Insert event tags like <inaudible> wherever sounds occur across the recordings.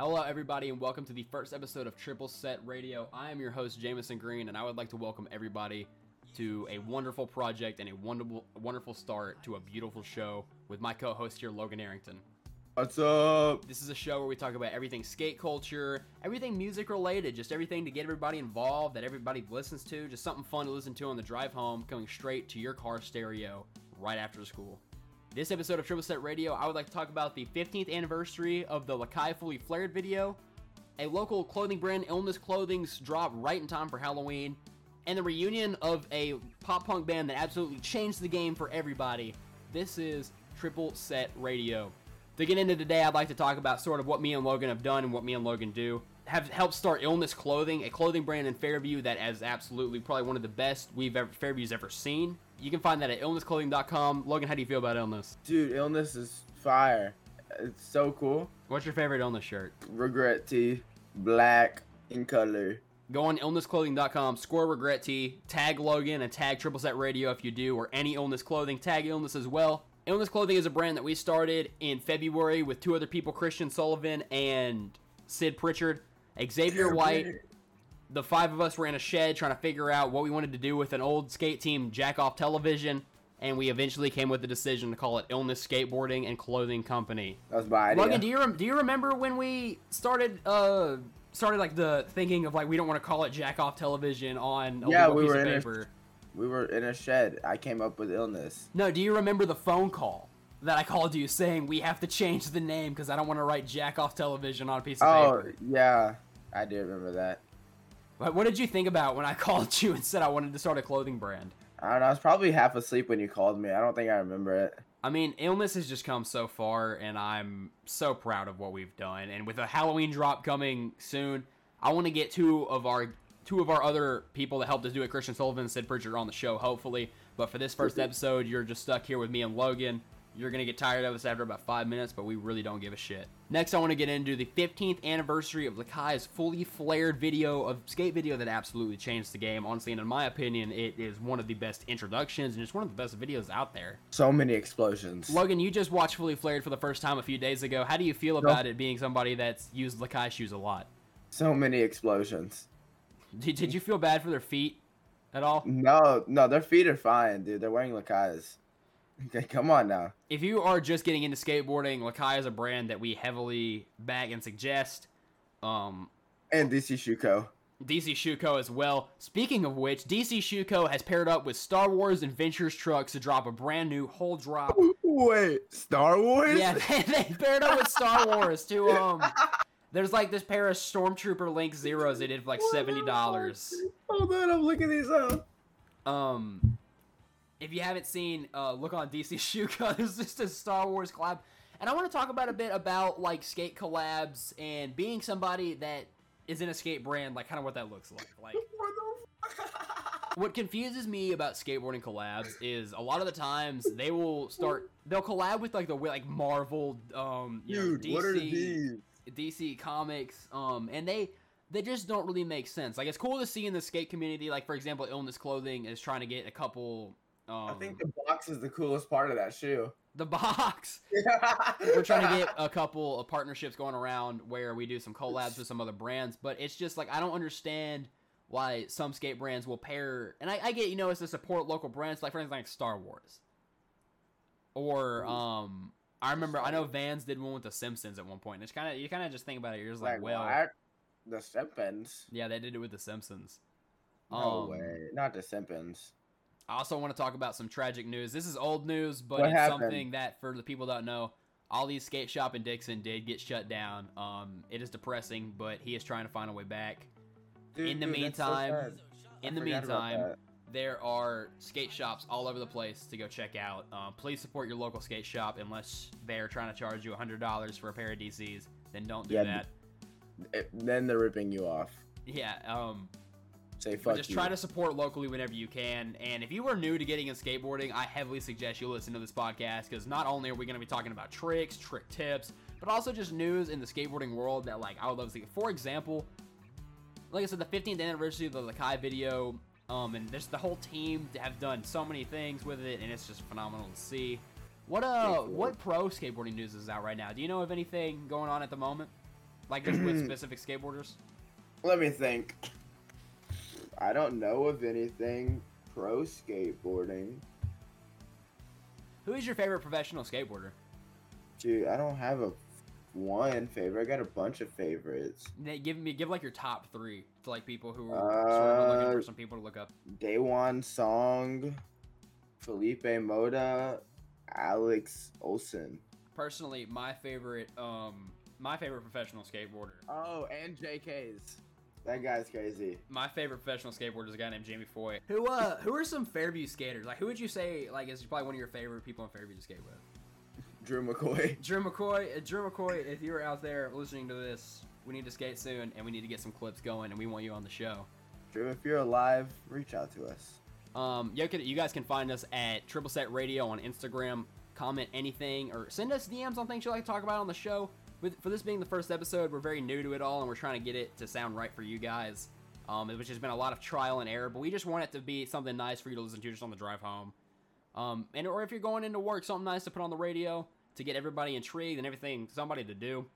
Hello, everybody, and welcome to the first episode of Triple Set Radio. I am your host, Jamison Green, and I would like to welcome everybody to a wonderful project and a wonderful, wonderful start to a beautiful show with my co-host here, Logan Arrington. What's up? This is a show where we talk about everything skate culture, everything music related, just everything to get everybody involved that everybody listens to, just something fun to listen to on the drive home, coming straight to your car stereo right after school. This episode of Triple Set Radio, I would like to talk about the 15th anniversary of the Lakai Fully Flared video, a local clothing brand, Illness Clothing's drop right in time for Halloween, and the reunion of a pop punk band that absolutely changed the game for everybody. This is Triple Set Radio. To get into today, I'd like to talk about sort of what me and Logan have done and what me and Logan do. Have helped start Illness Clothing, a clothing brand in Fairview that is absolutely probably one of the best we've ever Fairview's ever seen. You can find that at illnessclothing.com. Logan, how do you feel about Illness? Dude, illness is fire. It's so cool. What's your favorite Illness shirt? Regret tee, black in color. Go on illnessclothing.com, score regret tee, tag Logan and tag Triple Set Radio if you do, or any Illness Clothing, tag Illness as well. Illness Clothing is a brand that we started in February with two other people, Christian Sullivan and Sid Pritchard. Xavier White, the five of us were in a shed trying to figure out what we wanted to do with an old skate team, Jack Off Television, and we eventually came with the decision to call it Illness Skateboarding and Clothing Company. That was my idea. Logan, do you rem- do you remember when we started uh started like the thinking of like we don't want to call it Jack Off Television on a Yeah, we piece were of in a- we were in a shed. I came up with illness. No, do you remember the phone call that I called you saying we have to change the name because I don't want to write Jack Off Television on a piece of Oh, paper? Oh yeah. I do remember that. What, what did you think about when I <laughs> called you and said I wanted to start a clothing brand? I don't know. I was probably half asleep when you called me. I don't think I remember it. I mean, illness has just come so far, and I'm so proud of what we've done. And with a Halloween drop coming soon, I want to get two of our two of our other people that helped us do it, Christian Sullivan and Sid Pritchard, on the show, hopefully. But for this first episode, you're just stuck here with me and Logan. You're gonna get tired of us after about five minutes, but we really don't give a shit. Next, I want to get into the 15th anniversary of Lakai's fully flared video of skate video that absolutely changed the game. Honestly, and in my opinion, it is one of the best introductions and it's one of the best videos out there. So many explosions. Logan, you just watched Fully Flared for the first time a few days ago. How do you feel about it being somebody that's used Lakai shoes a lot? So many explosions. Did, did you feel bad for their feet at all? No, no, their feet are fine, dude. They're wearing Lakai's. Okay, come on now. If you are just getting into skateboarding, Lakai is a brand that we heavily back and suggest. Um, And DC Shoe Co. DC Shoe Co as well. Speaking of which, DC Shoe Co has paired up with Star Wars Adventures Trucks to drop a brand new whole drop. Wait, Star Wars? Yeah, they, <laughs> they paired up with Star Wars to um. There's like this pair of Stormtrooper Lynx Zeros they did for like seventy dollars. Hold on, I'm looking these up. Um, if you haven't seen, uh, look on DC <laughs> Shuka. <laughs> There's just a Star Wars collab, and I want to talk about a bit about like skate collabs and being somebody that is in a skate brand, like kind of what that looks like. Like, <laughs> What the fuck? what confuses me about skateboarding collabs is a lot of the times they will start, they'll collab with like the like Marvel, um, you know, DC, what are these? DC Comics, um, and they they just don't really make sense. Like it's cool to see in the skate community, like for example, Illness Clothing is trying to get a couple. Um, I think the box is the coolest part of that shoe. the box. <laughs> We're trying to get a couple of partnerships going around where we do some collabs with some other brands, but it's just like I don't understand why some skate brands will pair. And I, I get you know it's to support local brands, like for instance, like Star Wars, or um. I remember I know Vans did one with the Simpsons at one point. And it's kind of you kind of just think about it. You're just like, like, well, what? The Simpsons. Yeah, they did it with the Simpsons. No Um, way. Not the Simpsons. I also want to talk about some tragic news. This is old news, but What it's happened? something that for the people that don't know, Ollie's skate shop in Dixon did get shut down. Um, it is depressing, but he is trying to find a way back. Dude, in the dude, that's so meantime. In the meantime, there are skate shops all over the place to go check out. Um, please support your local skate shop unless they're trying to charge you $100 for a pair of DCs. Then don't do Yeah, that. Then they're ripping you off. Yeah, um, Say But fuck just you. try to support locally whenever you can. And if you are new to getting in skateboarding, I heavily suggest you listen to this podcast because not only are we going to be talking about tricks, trick tips, but also just news in the skateboarding world that like I would love to see. For example, like I said, the 15th anniversary of the Lakai video, um, and just the whole team have done so many things with it, and it's just phenomenal to see. What uh, what pro skateboarding news is out right now? Do you know of anything going on at the moment? Like just with <clears throat> specific skateboarders? Let me think. I don't know of anything pro skateboarding. Who is your favorite professional skateboarder? Dude, I don't have a one favorite. I got a bunch of favorites. Nate, Give me give like your top three to like people who are sort of looking for Uh, some people to look up. Daewon Song, Felipe Moda, Alex Olson. Personally, my favorite um my favorite professional skateboarder. Oh, and JK's. That guy's crazy. My favorite professional skateboarder is a guy named Jamie Foy. Who uh who are some Fairview skaters? Like who would you say like is probably one of your favorite people in Fairview to skate with? Drew McCoy. <laughs> Drew McCoy, uh, Drew McCoy, if you're out there listening to this, we need to skate soon and we need to get some clips going and we want you on the show. Drew, if you're alive, reach out to us. Um, you, can, you guys can find us at Triple Set Radio on Instagram. Comment anything or send us DMs on things you'd like to talk about on the show. With, for this being the first episode, we're very new to it all and we're trying to get it to sound right for you guys, um, which has been a lot of trial and error. But we just want it to be something nice for you to listen to just on the drive home. Um, and or if you're going into work, something nice to put on the radio to get everybody intrigued and everything, somebody to do.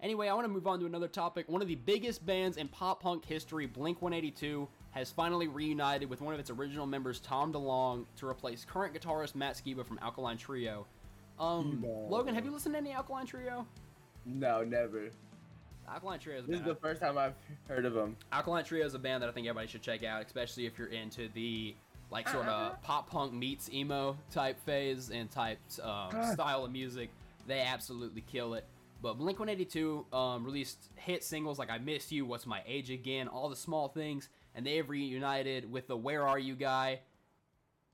Anyway, I want to move on to another topic. One of the biggest bands in pop punk history, Blink 182, has finally reunited with one of its original members, Tom DeLonge, to replace current guitarist Matt Skiba from Alkaline Trio. Um, Logan, have you listened to any Alkaline Trio? No, never. Alkaline Trio is a This is the first time I've heard of them. Alkaline Trio is a band that I think everybody should check out, especially if you're into the like sort of pop punk meets emo type phase and type um, style of music. They absolutely kill it. But Blink 182 um, released hit singles like "I Miss You," "What's My Age Again," all the small things, and they have reunited with the "Where Are You" guy,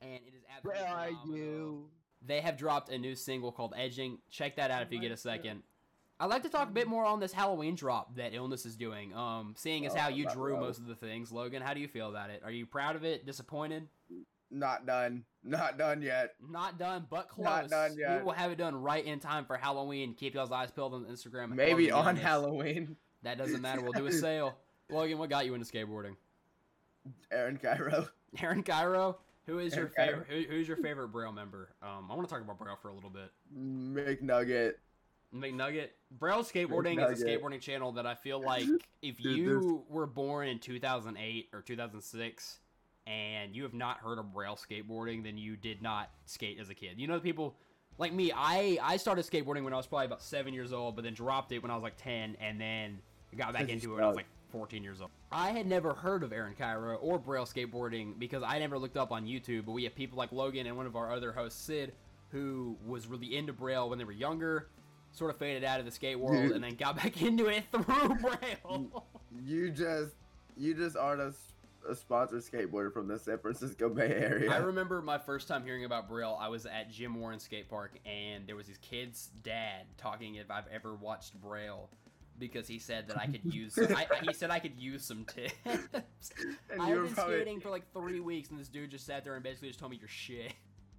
and it is absolutely phenomenal. Are you? They have dropped a new single called Edging. Check that out if you get a second. I'd like to talk a bit more on this Halloween drop that Illness is doing. Um, seeing as Oh, how you drew most of the things, Logan, how do you feel about it? Are you proud of it? Disappointed? Not done. Not done yet. Not done, but close. Not done yet. We will have it done right in time for Halloween. Keep y'all's eyes peeled on Instagram. Maybe on Illness. Halloween. That doesn't matter. We'll do a <laughs> sale. Logan, what got you into skateboarding? Aaron Kyro. <laughs> Aaron Kyro. Who is your Aaron favorite? Who, who's your favorite Braille member? Um, I want to talk about Braille for a little bit. McNugget. McNugget. Braille Skateboarding is a skateboarding channel that I feel <laughs> like if Dude, you were born in 2008 or 2006 and you have not heard of Braille skateboarding, then you did not skate as a kid. You know, the people like me, I, I started skateboarding when I was probably about seven years old, but then dropped it when I was like 10 and then got back Because into it when I was like 14 years old. I had never heard of Aaron Kyro or Braille skateboarding because I never looked up on YouTube, but we have people like Logan and one of our other hosts, Sid, who was really into Braille when they were younger, sort of faded out of the skate world, Dude. and then got back <laughs> into it through <laughs> Braille. You just, you just aren't a, s- a sponsored skateboarder from the San Francisco Bay Area. I remember my first time hearing about Braille. I was at Jim Warren Skate Park, and there was this kid's dad talking if I've ever watched Braille because he said that I could use. I, I- he said I could use some tips. <laughs> And I've been probably- skating for like three weeks, and this dude just sat there and basically just told me you're shit.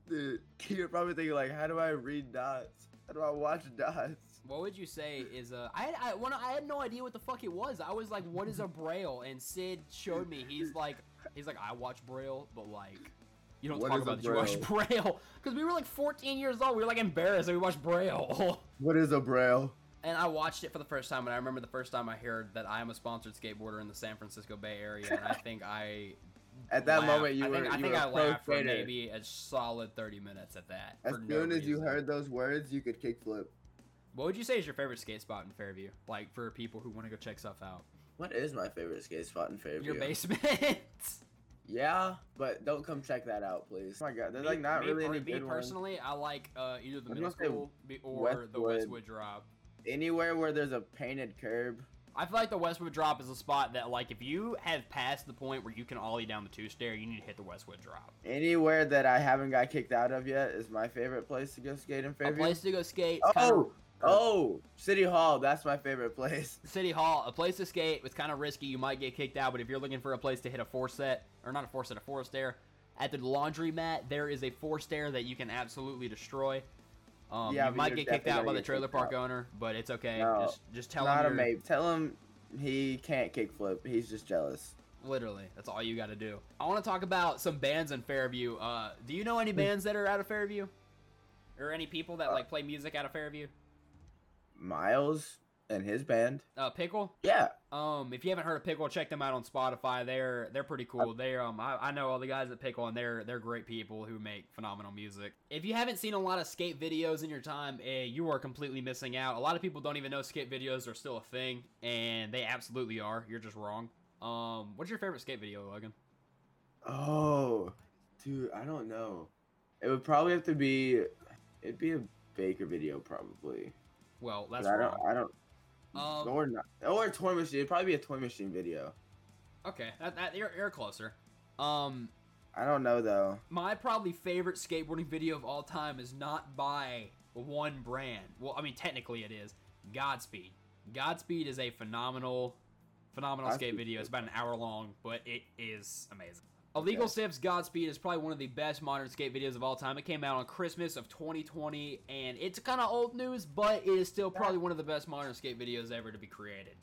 Dude, you're probably thinking like, how do I read dots? I watch dots? What would you say is uh I had when I had no idea what the fuck it was. I was like, what is a braille? And Sid showed me. He's like, he's like, I watch braille, but like, you don't What talk about that you watch braille? braille because we were like 14 years old. We were like embarrassed that we watched braille. <laughs> What is a braille? and I watched it for the first time, and I remember the first time I heard that I am a sponsored skateboarder in the San Francisco Bay Area, and I <laughs> think I. At that laughed. moment, you I were, think, I you think were I laughed for maybe a solid 30 minutes at that. As for no soon as you heard those words, you could kickflip. What would you say is your favorite skate spot in Fairview? Like for people who want to go check stuff out. What is my favorite skate spot in Fairview? Your basement. <laughs> Yeah, but don't come check that out, please. Oh my god, there's like not me, really any me good ones. personally, I like uh, either the I'm middle school or the Westwood. Westwood Drop. Anywhere where there's a painted curb. I feel like the Westwood Drop is a spot that, like, if you have passed the point where you can ollie down the two stair, you need to hit the Westwood Drop. Anywhere that I haven't got kicked out of yet is my favorite place to go skate in A Fairview. place to go skate. it's kinda- oh, oh, City Hall. That's my favorite place. <laughs> City Hall, a place to skate. It's kind of risky. You might get kicked out, but if you're looking for a place to hit a four set, or not a four set, a four stair, at the laundromat, there is a four stair that you can absolutely destroy. Um, Yeah, you might get kicked out by the trailer park out. owner, but it's okay. No, just just tell Not him you're, mate. Tell him he can't kickflip. He's just jealous. Literally, that's all you got to do. I want to talk about some bands in Fairview. Uh, do you know any bands that are out of Fairview, or any people that Uh, like play music out of Fairview? Miles and his band. Uh, Pickle. Yeah. Um, if you haven't heard of Pickle, check them out on Spotify. They're they're pretty cool. They um, I, I know all the guys at Pickle, and they're they're great people who make phenomenal music. If you haven't seen a lot of skate videos in your time, eh, you are completely missing out. A lot of people don't even know skate videos are still a thing, and they absolutely are. You're just wrong. Um, what's your favorite skate video, Logan? Oh, dude, I don't know. It would probably have to be. It'd be a Baker video, probably. Well, that's I don't. I don't. Um, or not. Or a toy machine. It'd probably be a toy machine video. okay, that, that you're, you're closer. Um, I don't know though. my probably favorite skateboarding video of all time is not by one brand. Well, I mean, technically it is Godspeed. Godspeed is a phenomenal, phenomenal I've skate video. It's about an hour long, but it is amazing. Illegal Okay. Sips Godspeed is probably one of the best modern skate videos of all time. It came out on Christmas of 2020, and it's kind of old news, but it is still probably one of the best modern skate videos ever to be created.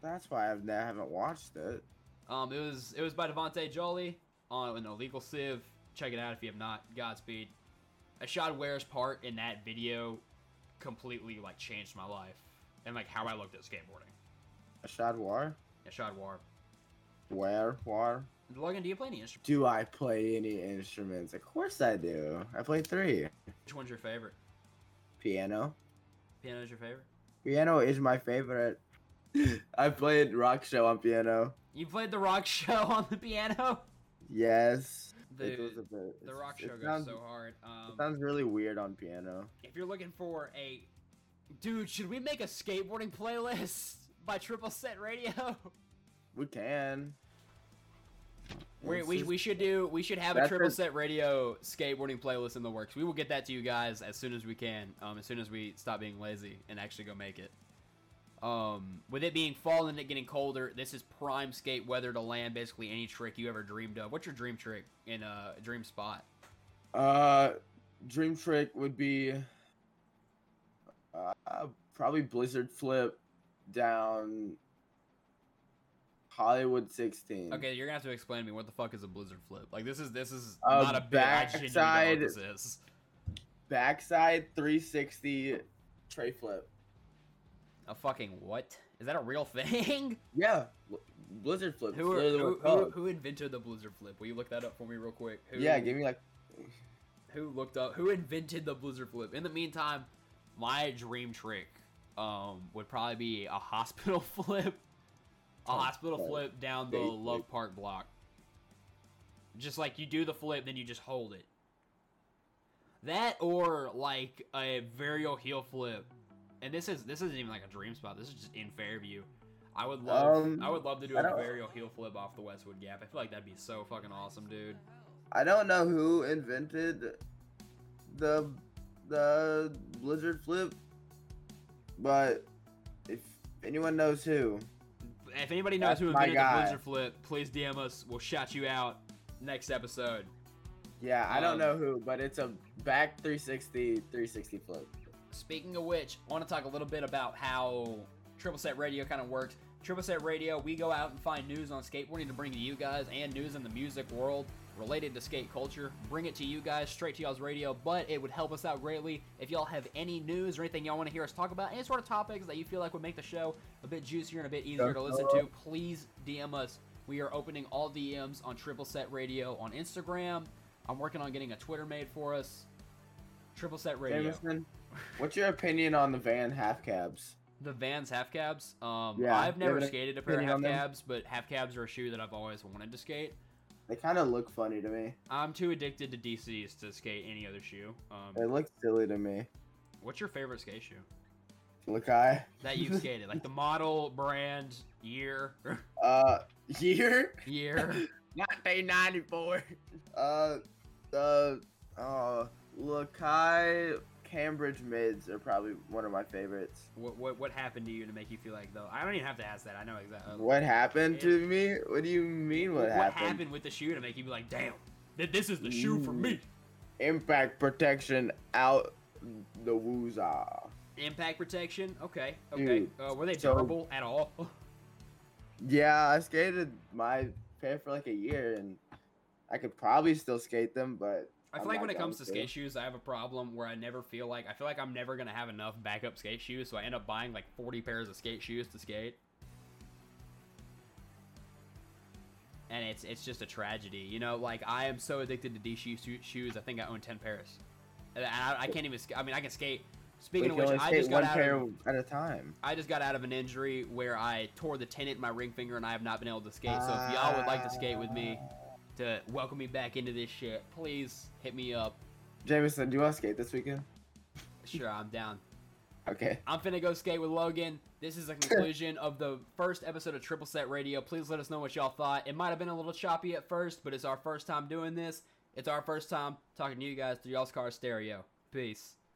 That's why I've, I haven't watched it. Um, it was it was by Devontae Jolly on an Illegal Civ. Check it out if you have not. Godspeed. Ashad Ware's part in that video completely like changed my life and like how I looked at skateboarding. Ashad War? Ashad War. Where? War? Logan, do you play any instruments? Do I play any instruments? Of course I do. I play three. Which one's your favorite? Piano. Piano is your favorite. Piano is my favorite. <laughs> I played rock show on piano. You played the rock show <laughs> on the piano. Yes. It was Dude, a bit- the rock show goes sounds- so hard. It Um, sounds really weird on piano. if you're looking for a dude, should we make a skateboarding playlist <laughs> by Triple Set Radio? We can. We, we, we should do we should have a triple set radio skateboarding playlist in the works. We will get that to you guys as soon as we can. Um, as soon as we stop being lazy and actually go make it. Um, with it being fall and it getting colder, this is prime skate weather to land basically any trick you ever dreamed of. What's your dream trick in a dream spot? Uh, dream trick would be uh, probably Blizzard flip down Hollywood 16. Okay, you're gonna have to explain to me what the fuck is a blizzard flip. Like this is this is Uh, not a bit. I genuinely know backside- this is. Backside 360 tray flip. A fucking what? Is that a real thing? <laughs> Yeah, Blizzard flip. Who, are, who, who, who invented the blizzard flip? Will you look that up for me real quick? Who, Yeah, give me like. who looked up who invented the blizzard flip. In the meantime, my dream trick um would probably be a hospital <laughs> flip. A hospital right. flip down the Basic. Love Park block. Just like you do the flip, then you just hold it. That or like a varial heel flip. And this is this isn't even like a dream spot. This is just in Fairview. I would love Um, I would love to do a varial heel flip off the Westwood Gap. I feel like that'd be so fucking awesome, dude. I don't know who invented the the Blizzard flip, but if anyone knows who, If anybody knows That's who invented the. Blizzard Flip, please DM us. We'll shout you out next episode. yeah, I don't Um, know who, but it's a back 360 360 flip. Speaking of which, I want to talk a little bit about how Triple Set Radio kind of works. Triple Set Radio, we go out and find news on skateboarding to bring to you guys and news in the music world related to skate culture. Bring it to you guys straight to y'all's radio, but it would help us out greatly if y'all have any news or anything y'all want to hear us talk about, any sort of topics that you feel like would make the show a bit juicier and a bit easier to listen to, please DM us. We are opening all DMs on Triple Set Radio on Instagram. I'm working on getting a Twitter made for us. Triple Set Radio. Jameson, <laughs> what's your opinion on the van half cabs? The Vans half cabs. Um, Yeah, I've never skated a pair of half on them? cabs, but half cabs are a shoe that I've always wanted to skate. They kind of look funny to me. I'm too addicted to DCs to skate any other shoe. Um, They look silly to me. what's your favorite skate shoe Look, I that you've <laughs> skated? Like the model, brand, year, <laughs> uh year year. <laughs> 1994. Uh, the uh Lakai Cambridge mids are probably one of my favorites. what, what what happened to you to make you feel like though? I don't even have to ask that. I know exactly. What happened to me? What do you mean? What, happened? what happened? with the shoe to make you be like, damn, th- this is the shoe for me? Impact protection out the woozah. Impact protection. Okay, okay. Dude, uh, were they so- durable at all? <laughs> Yeah, I skated my pair for like a year, and I could probably still skate them, but I feel I'm like when it comes to skate shoes, I have a problem where I never feel like I feel like I'm never gonna have enough backup skate shoes, so I end up buying like 40 pairs of skate shoes to skate. And it's it's just a tragedy, you know. Like I am so addicted to these shoe, shoe- shoes. I think I own 10 pairs, and I, I can't even. I mean, I can skate. Speaking of which, I just got out of, at a time. I just got out of an injury where I tore the tendon in my ring finger, and I have not been able to skate. So if y'all would like to skate with me to welcome me back into this shit, please hit me up. Jameson, do you want to skate this weekend? Sure, I'm down. Okay. I'm finna go skate with Logan. This is the conclusion of the first episode of Triple Set Radio. Please let us know what y'all thought. It might have been a little choppy at first, but it's our first time doing this. It's our first time talking to you guys through y'all's car stereo. Peace.